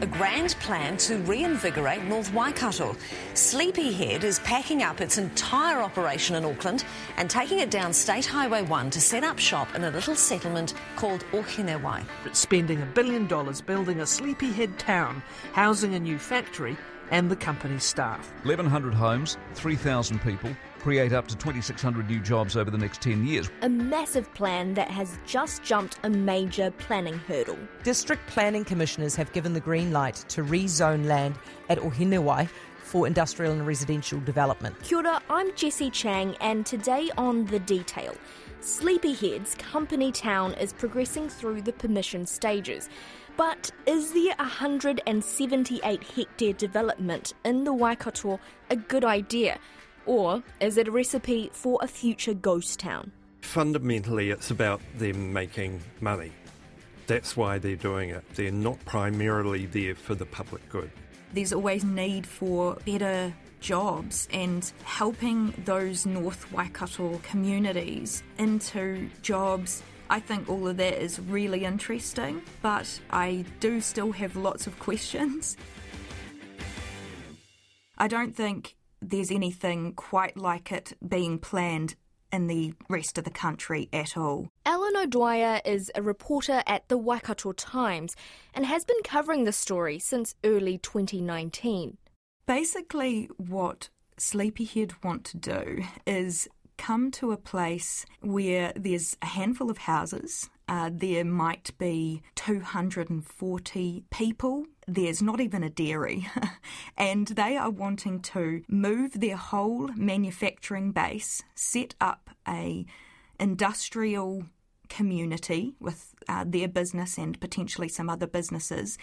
a grand plan to reinvigorate North Waikato. Sleepyhead is packing up its entire operation in Auckland and taking it down State Highway 1 to set up shop in a little settlement called Ohinewai. It's spending a billion dollars building a sleepyhead town, housing a new factory and the company's staff. 1,100 homes, 3,000 people, create up to 2,600 new jobs over the next 10 years. A massive plan that has just jumped a major planning hurdle. District planning commissioners have given the green light to rezone land at Ohinewai for industrial and residential development. Kia ora, I'm Jessie Chiang, and today on The Detail. Sleepyhead's company town is progressing through the permission stages. But is the 178 hectare development in the Waikato a good idea? Or is it a recipe for a future ghost town? Fundamentally, it's about them making money. That's why they're doing it. They're not primarily there for the public good. There's always need for better jobs and helping those North Waikato communities into jobs. I think all of that is really interesting, but I do still have lots of questions. I don't think there's anything quite like it being planned in the rest of the country at all. Ellen O'Dwyer is a reporter at the Waikato Times and has been covering the story since early 2019. Basically, what Sleepyhead want to do is come to a place where there's a handful of houses. Uh, there might be 240 people. There's not even a dairy. and they are wanting to move their whole manufacturing base, set up a industrial community with uh, their business and potentially some other businesses.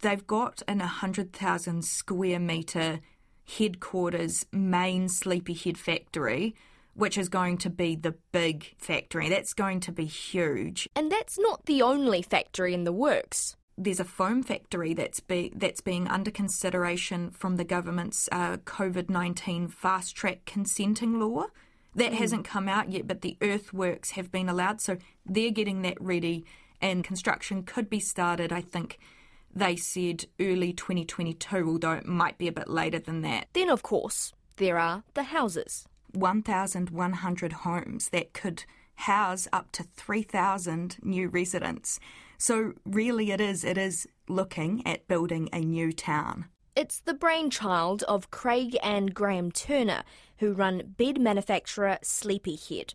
They've got an 100,000 square metre headquarters main sleepyhead factory which is going to be the big factory. That's going to be huge. And that's not the only factory in the works. There's a foam factory that's be, that's being under consideration from the government's uh, COVID 19 fast track consenting law. That mm. hasn't come out yet, but the earthworks have been allowed, so they're getting that ready, and construction could be started, I think, they said early 2022, although it might be a bit later than that. Then, of course, there are the houses. 1,100 homes that could house up to 3,000 new residents. So, really, it is, it is looking at building a new town. It's the brainchild of Craig and Graham Turner, who run bed manufacturer Sleepyhead.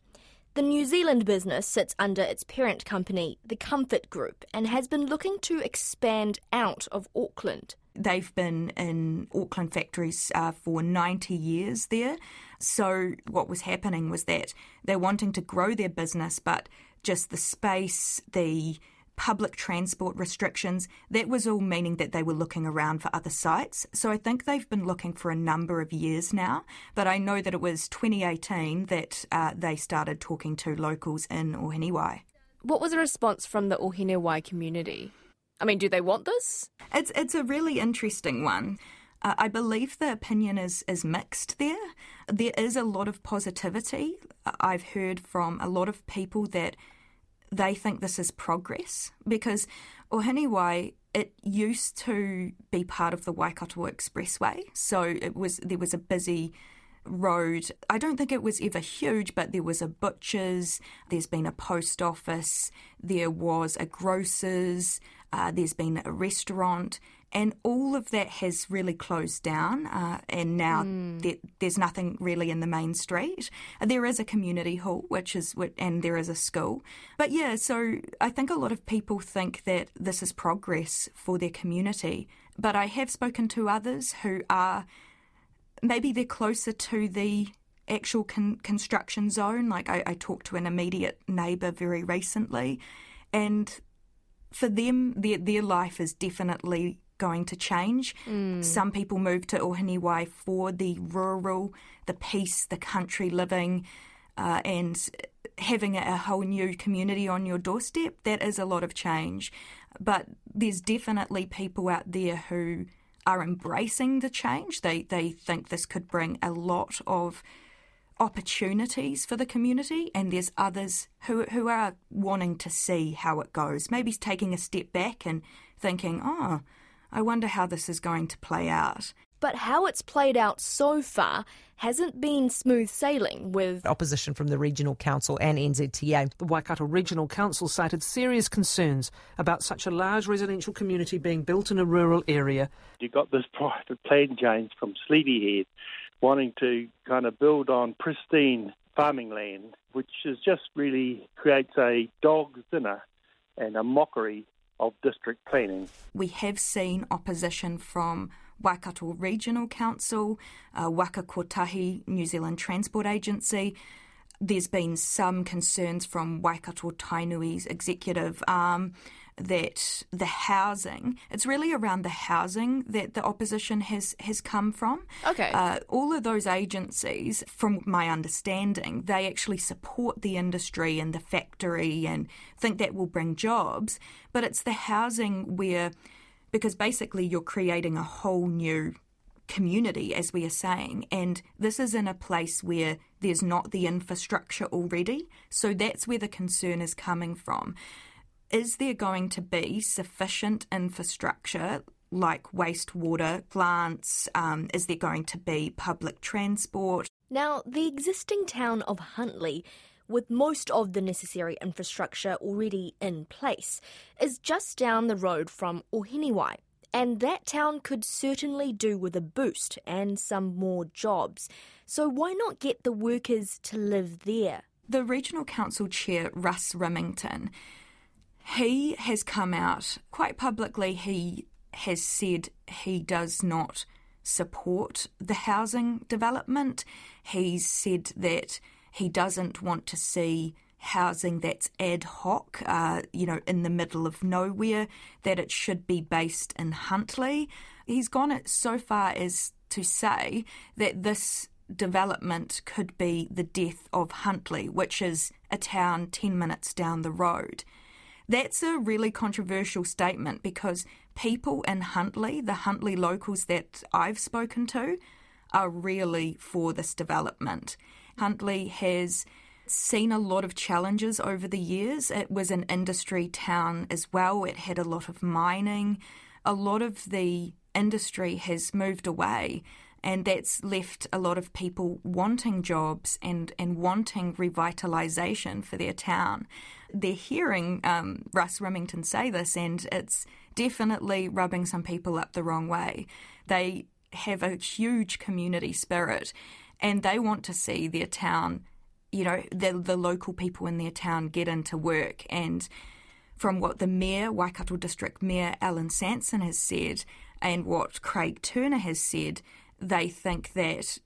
The New Zealand business sits under its parent company, the Comfort Group, and has been looking to expand out of Auckland. They've been in Auckland factories uh, for 90 years there. So, what was happening was that they're wanting to grow their business, but just the space, the public transport restrictions, that was all meaning that they were looking around for other sites. So I think they've been looking for a number of years now, but I know that it was 2018 that uh, they started talking to locals in Ohinewai. What was the response from the Ohinewai community? I mean, do they want this? It's it's a really interesting one. Uh, I believe the opinion is is mixed there. There is a lot of positivity. I've heard from a lot of people that they think this is progress because Ohinewai it used to be part of the Waikato Expressway, so it was there was a busy road. I don't think it was ever huge, but there was a butcher's, there's been a post office, there was a grocer's, uh, there's been a restaurant, and all of that has really closed down. Uh, and now mm. there, there's nothing really in the main street. There is a community hall, which is and there is a school. But yeah, so I think a lot of people think that this is progress for their community. But I have spoken to others who are maybe they're closer to the actual con- construction zone. Like I, I talked to an immediate neighbour very recently, and for them, their their life is definitely going to change. Mm. Some people move to Ohinewai for the rural, the peace, the country living, uh, and having a whole new community on your doorstep. That is a lot of change. But there's definitely people out there who are embracing the change. They they think this could bring a lot of opportunities for the community, and there's others who who are wanting to see how it goes. Maybe taking a step back and thinking, oh, I wonder how this is going to play out. But how it's played out so far hasn't been smooth sailing with opposition from the Regional Council and NZTA. The Waikato Regional Council cited serious concerns about such a large residential community being built in a rural area. You've got this private plan change from Sleepyhead wanting to kind of build on pristine farming land, which is just really creates a dog's dinner and a mockery of district planning. We have seen opposition from Waikato Regional Council, uh, Waka Kotahi New Zealand Transport Agency. There's been some concerns from Waikato Tainui's executive arm that the housing, it's really around the housing that the opposition has, has come from. Okay. Uh, all of those agencies, from my understanding, they actually support the industry and the factory and think that will bring jobs. But it's the housing where because basically you're creating a whole new community, as we are saying, and this is in a place where there's not the infrastructure already. So that's where the concern is coming from. Is there going to be sufficient infrastructure? Like wastewater plants? Um, is there going to be public transport? Now, the existing town of Huntly with most of the necessary infrastructure already in place, is just down the road from Ohinewai. And that town could certainly do with a boost and some more jobs. So why not get the workers to live there? The Regional Council Chair, Russ Rimmington, he has come out quite publicly. He has said he does not support the housing development. He's said that he doesn't want to see housing that's ad hoc, uh, you know, in the middle of nowhere, that it should be based in Huntly. He's gone so far as to say that this development could be the death of Huntly, which is a town 10 minutes down the road. That's a really controversial statement because people in Huntly, the Huntly locals that I've spoken to, are really for this development. Huntly has seen a lot of challenges over the years. It was an industry town as well, it had a lot of mining. A lot of the industry has moved away, and that's left a lot of people wanting jobs and, and wanting revitalisation for their town. They're hearing um, Russ Rimmington say this, and it's definitely rubbing some people up the wrong way. They have a huge community spirit and they want to see their town, you know, the, the local people in their town get into work. And from what the mayor, Waikato District Mayor Allan Sanson has said, and what Craig Turner has said, they think that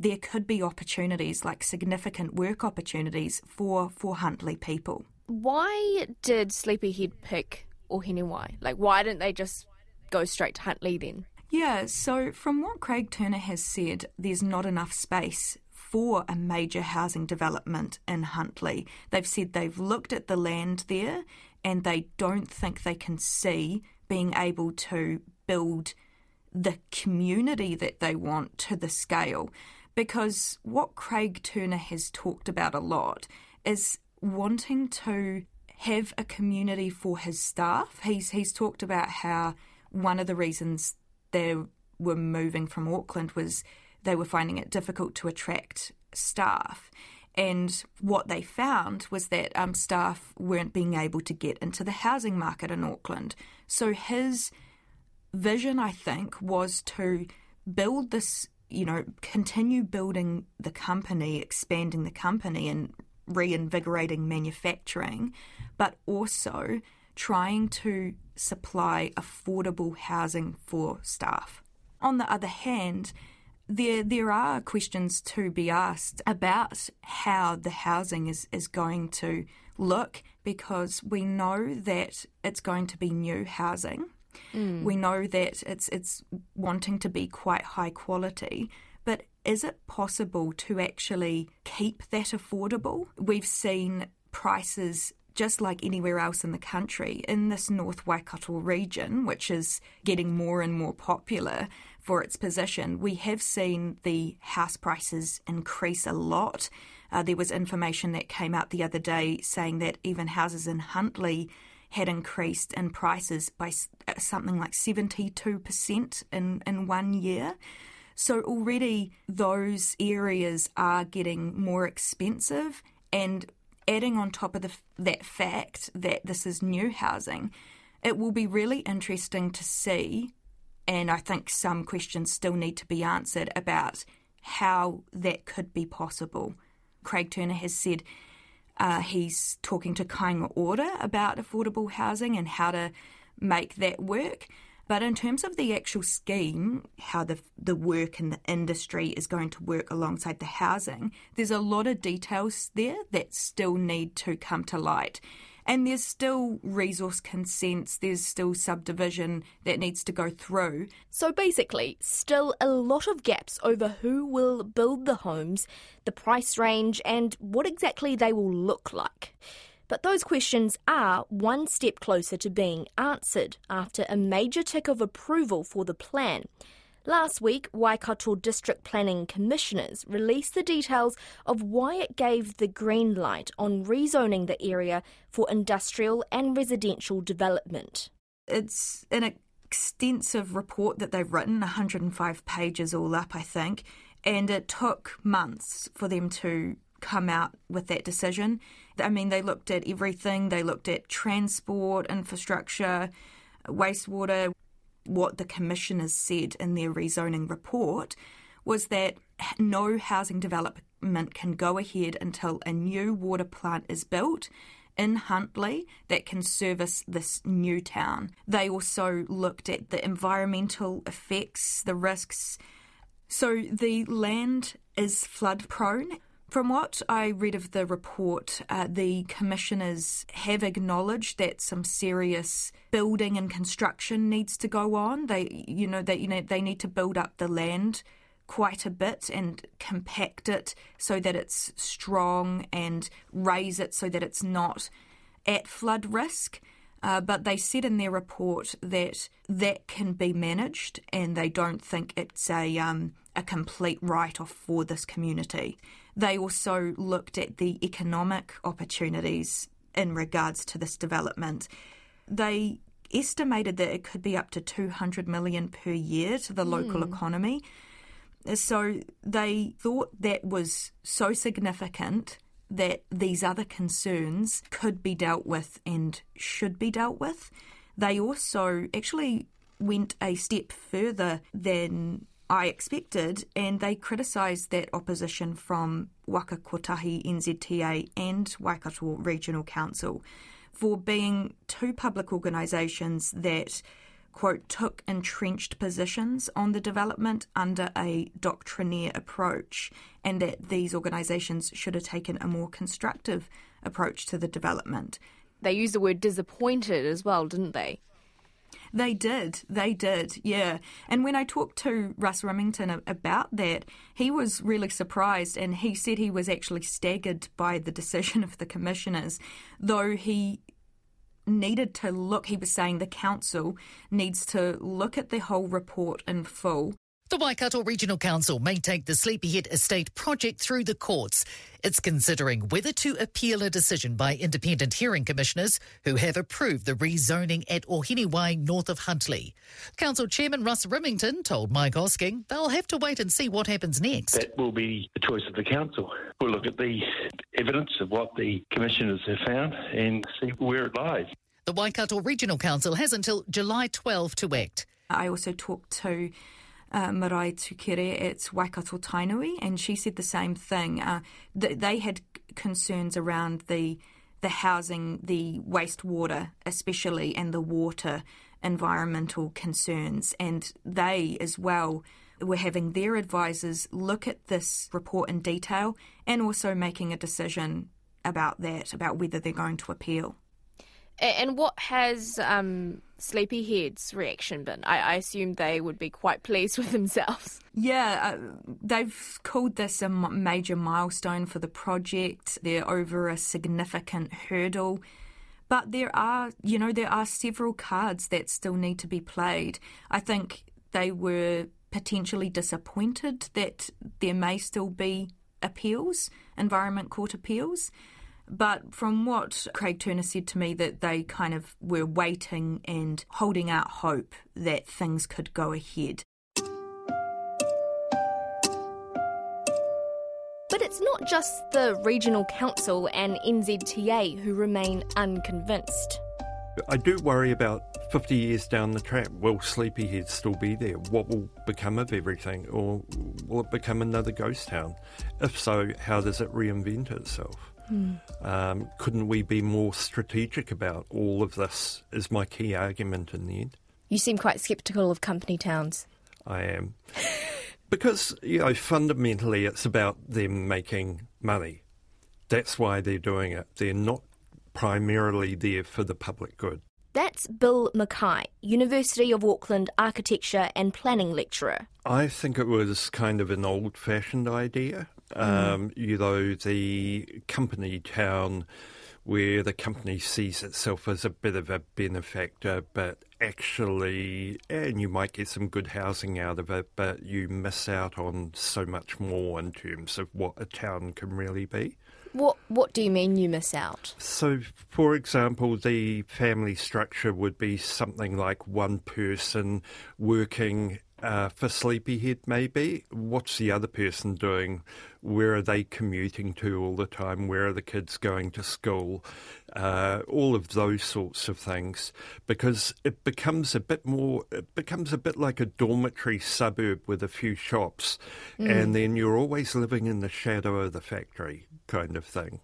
there could be opportunities, like significant work opportunities for, for Huntly people. Why did Sleepyhead pick Ohinewai? Like, why didn't they just go straight to Huntly then? Yeah, so from what Craig Turner has said, there's not enough space for a major housing development in Huntly. They've said they've looked at the land there and they don't think they can see being able to build the community that they want to the scale. Because what Craig Turner has talked about a lot is wanting to have a community for his staff. He's he's talked about how one of the reasons they were moving from Auckland was they were finding it difficult to attract staff. And what they found was that um, staff weren't being able to get into the housing market in Auckland. So his vision, I think, was to build this, you know, continue building the company, expanding the company, and reinvigorating manufacturing, but also trying to supply affordable housing for staff. On the other hand, there there are questions to be asked about how the housing is, is going to look because we know that it's going to be new housing. Mm. We know that it's it's wanting to be quite high quality, but is it possible to actually keep that affordable? We've seen prices just like anywhere else in the country, in this North Waikato region, which is getting more and more popular for its position, we have seen the house prices increase a lot. Uh, there was information that came out the other day saying that even houses in Huntly had increased in prices by uh, something like 72% in, in one year. So already those areas are getting more expensive and adding on top of the, that fact that this is new housing, it will be really interesting to see and I think some questions still need to be answered about how that could be possible. Craig Turner has said uh, he's talking to Kāinga Ora about affordable housing and how to make that work. But in terms of the actual scheme, how the the work and the industry is going to work alongside the housing, there's a lot of details there that still need to come to light. And there's still resource consents, there's still subdivision that needs to go through. So basically, still a lot of gaps over who will build the homes, the price range, and what exactly they will look like. But those questions are one step closer to being answered after a major tick of approval for the plan. Last week, Waikato District Planning Commissioners released the details of why it gave the green light on rezoning the area for industrial and residential development. It's an extensive report that they've written, 105 pages all up, I think, and it took months for them to come out with that decision. I mean, they looked at everything, they looked at transport, infrastructure, wastewater, what the commissioners said in their rezoning report was that no housing development can go ahead until a new water plant is built in Huntly that can service this new town. They also looked at the environmental effects, the risks. So the land is flood prone from what I read of the report, uh, the commissioners have acknowledged that some serious building and construction needs to go on. They, you know, they, you know, they need to build up the land quite a bit and compact it so that it's strong and raise it so that it's not at flood risk. Uh, but they said in their report that that can be managed, and they don't think it's a um, a complete write off for this community. They also looked at the economic opportunities in regards to this development. They estimated that it could be up to 200 million per year to the mm. local hmm. economy. So they thought that was so significant that these other concerns could be dealt with and should be dealt with. They also actually went a step further than I expected, and they criticised that opposition from Waka Kotahi NZTA and Waikato Regional Council for being two public organisations that, quote, took entrenched positions on the development under a doctrinaire approach, and that these organisations should have taken a more constructive approach to the development. They used the word disappointed as well, didn't they? They did. They did. Yeah. And when I talked to Russ Rimmington about that, he was really surprised and he said he was actually staggered by the decision of the commissioners, though he needed to look, he was saying the council needs to look at the whole report in full the Waikato Regional Council may take the Sleepyhead Estate project through the courts. It's considering whether to appeal a decision by independent hearing commissioners who have approved the rezoning at Ohinewai north of Huntly. Council Chairman Russ Rimmington told Mike Hosking they'll have to wait and see what happens next. That will be the choice of the council. We'll look at the evidence of what the commissioners have found and see where it lies. The Waikato Regional Council has until July 12 to act. I also talked to uh, Marae Tukere at Waikato Tainui, and she said the same thing. Uh, th- they had concerns around the the housing, the wastewater, especially, and the water environmental concerns, and they as well were having their advisors look at this report in detail and also making a decision about that, about whether they're going to appeal. And what has um, Sleepyhead's reaction been? I, I, assume they would be quite pleased with themselves. Yeah, uh, they've called this a major milestone for the project. They're over a significant hurdle. But there are, you know, there are several cards that still need to be played. I think they were potentially disappointed that there may still be appeals, Environment Court appeals But from what Craig Turner said to me, that they kind of were waiting and holding out hope that things could go ahead. But it's not just the Regional Council and NZTA who remain unconvinced. I do worry about 50 years down the track, will Sleepyhead still be there? What will become of everything? Or will it become another ghost town? If so, how does it reinvent itself? Mm. Um, couldn't we be more strategic about all of this? Is my key argument in the end. You seem quite sceptical of company towns. I am. because, you know, fundamentally it's about them making money. That's why they're doing it. They're not primarily there for the public good. That's Bill McKay, University of Auckland architecture and planning lecturer. I think it was kind of an old fashioned idea. Mm. Um, you know, the company town where the company sees itself as a bit of a benefactor, but actually, and you might get some good housing out of it, but you miss out on so much more in terms of what a town can really be. What What do you mean you miss out? So, for example, the family structure would be something like one person working uh, for Sleepyhead, maybe. What's the other person doing? Where are they commuting to all the time? Where are the kids going to school? Uh, all of those sorts of things, because it becomes a bit more, it becomes a bit like a dormitory suburb with a few shops, mm. and then you're always living in the shadow of the factory, kind of thing.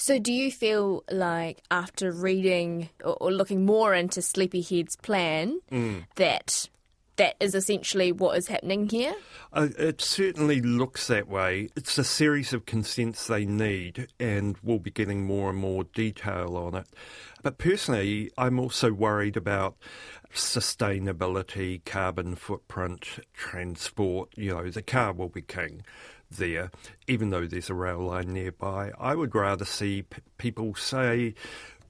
So, do you feel like after reading or, looking more into Sleepyhead's plan mm. that that is essentially what is happening here? Uh, it certainly looks that way. It's a series of consents they need, and we'll be getting more and more detail on it. But personally, I'm also worried about sustainability, carbon footprint, transport. You know, the car will be king there, even though there's a rail line nearby. I would rather see p- people say,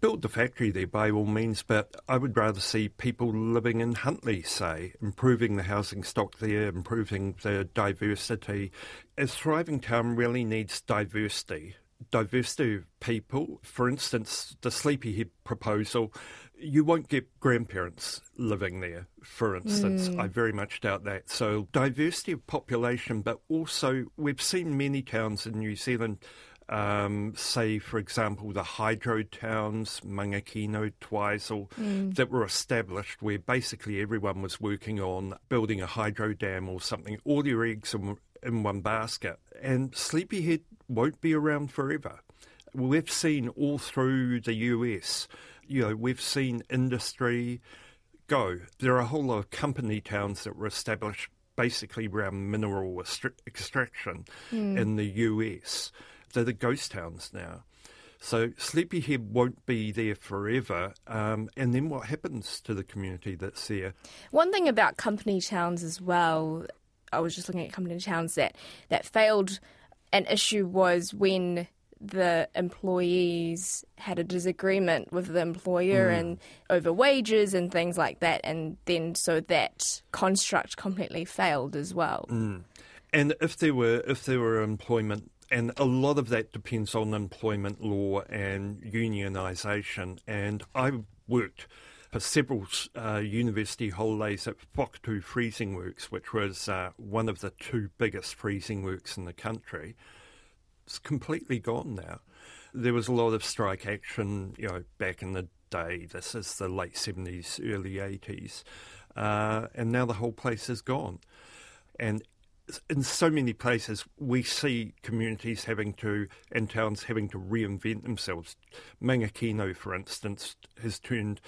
build the factory there by all means, but I would rather see people living in Huntly, say, improving the housing stock there, improving the diversity. A thriving town really needs diversity. Diversity of people. For instance, the Sleepyhead proposal, you won't get grandparents living there, for instance. Mm. I very much doubt that. So, diversity of population, but also we've seen many towns in New Zealand um, say, for example, the hydro towns, Mangakino, Twizel, mm. that were established where basically everyone was working on building a hydro dam or something, all your eggs in, in one basket. And Sleepyhead won't be around forever. We've seen all through the US, you know, we've seen industry go. There are a whole lot of company towns that were established basically around mineral extraction mm. in the US they're the ghost towns now. So Sleepyhead won't be there forever. Um, and then what happens to the community that's there? One thing about company towns as well, I was just looking at company towns that, that failed. An issue was when the employees had a disagreement with the employer mm. and over wages and things like that, and then so that construct completely failed as well. Mm. And if there were if there were employment and a lot of that depends on employment law and unionisation. And I worked for several uh, university holidays at Whakatu Freezing Works, which was uh, one of the two biggest freezing works in the country. It's completely gone now. There was a lot of strike action, you know, back in the day. This is the late 70s, early 80s. Uh, and now the whole place is gone. And in so many places, we see communities having to, and towns having to reinvent themselves. Mangakino, for instance, has turned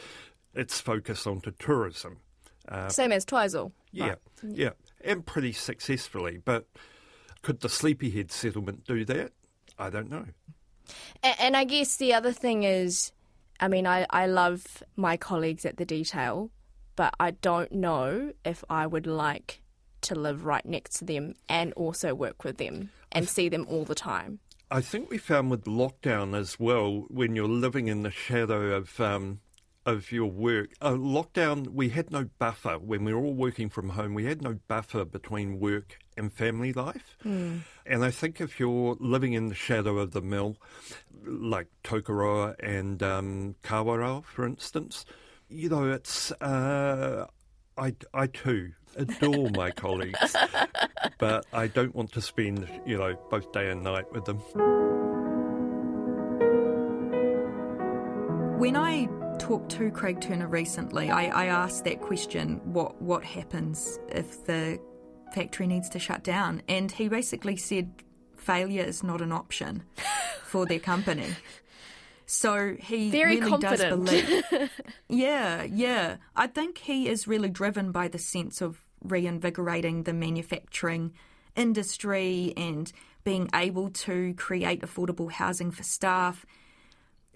its focus onto tourism. Uh, Same as Twizel. Yeah, right. yeah, and pretty successfully. But could the Sleepyhead settlement do that? I don't know. And, and I guess the other thing is, I mean, I, I love my colleagues at the detail, but I don't know if I would like to live right next to them and also work with them and see them all the time. I think we found with lockdown as well, when you're living in the shadow of um, of your work. Uh, lockdown, we had no buffer when we were all working from home. We had no buffer between work and family life. Mm. And I think if you're living in the shadow of the mill, like Tokoroa and um, Kawerau, for instance, you know, it's. Uh, I, I too adore my colleagues, but I don't want to spend, you know, both day and night with them. When I talked to Craig Turner recently, I, I asked that question what, what happens if the factory needs to shut down? And he basically said failure is not an option for their company. So he Very really confident. does believe. yeah, yeah. I think he is really driven by the sense of reinvigorating the manufacturing industry and being able to create affordable housing for staff.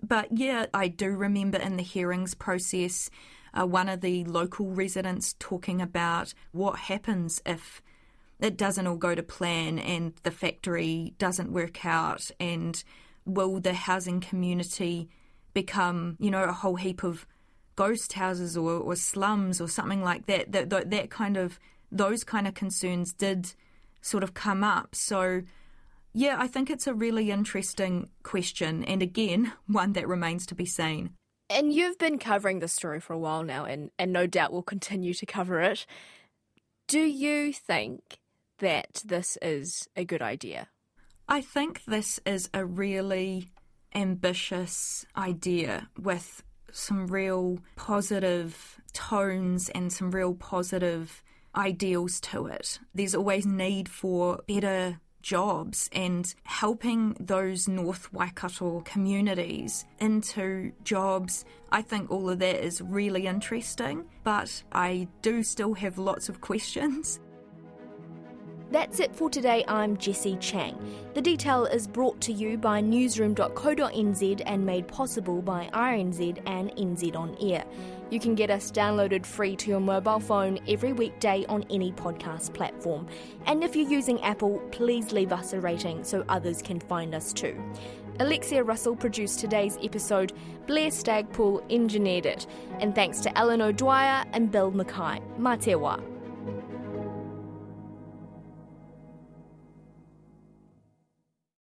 But yeah, I do remember in the hearings process, uh, one of the local residents talking about what happens if it doesn't all go to plan and the factory doesn't work out and will the housing community become, you know, a whole heap of ghost houses or, or slums or something like that. That, that? that kind of, those kind of concerns did sort of come up. So, yeah, I think it's a really interesting question, and again, one that remains to be seen. And you've been covering this story for a while now, and, and no doubt will continue to cover it. Do you think that this is a good idea? I think this is a really ambitious idea with some real positive tones and some real positive ideals to it. There's always need for better jobs and helping those North Waikato communities into jobs. I think all of that is really interesting, but I do still have lots of questions. That's it for today. I'm Jessie Chiang. The detail is brought to you by newsroom.co.nz and made possible by RNZ and NZ On Air. You can get us downloaded free to your mobile phone every weekday on any podcast platform. And if you're using Apple, please leave us a rating so others can find us too. Alexia Russell produced today's episode, Blair Stagpoole engineered it, and thanks to Ellen O'Dwyer and Bill McKay. Mā te wā.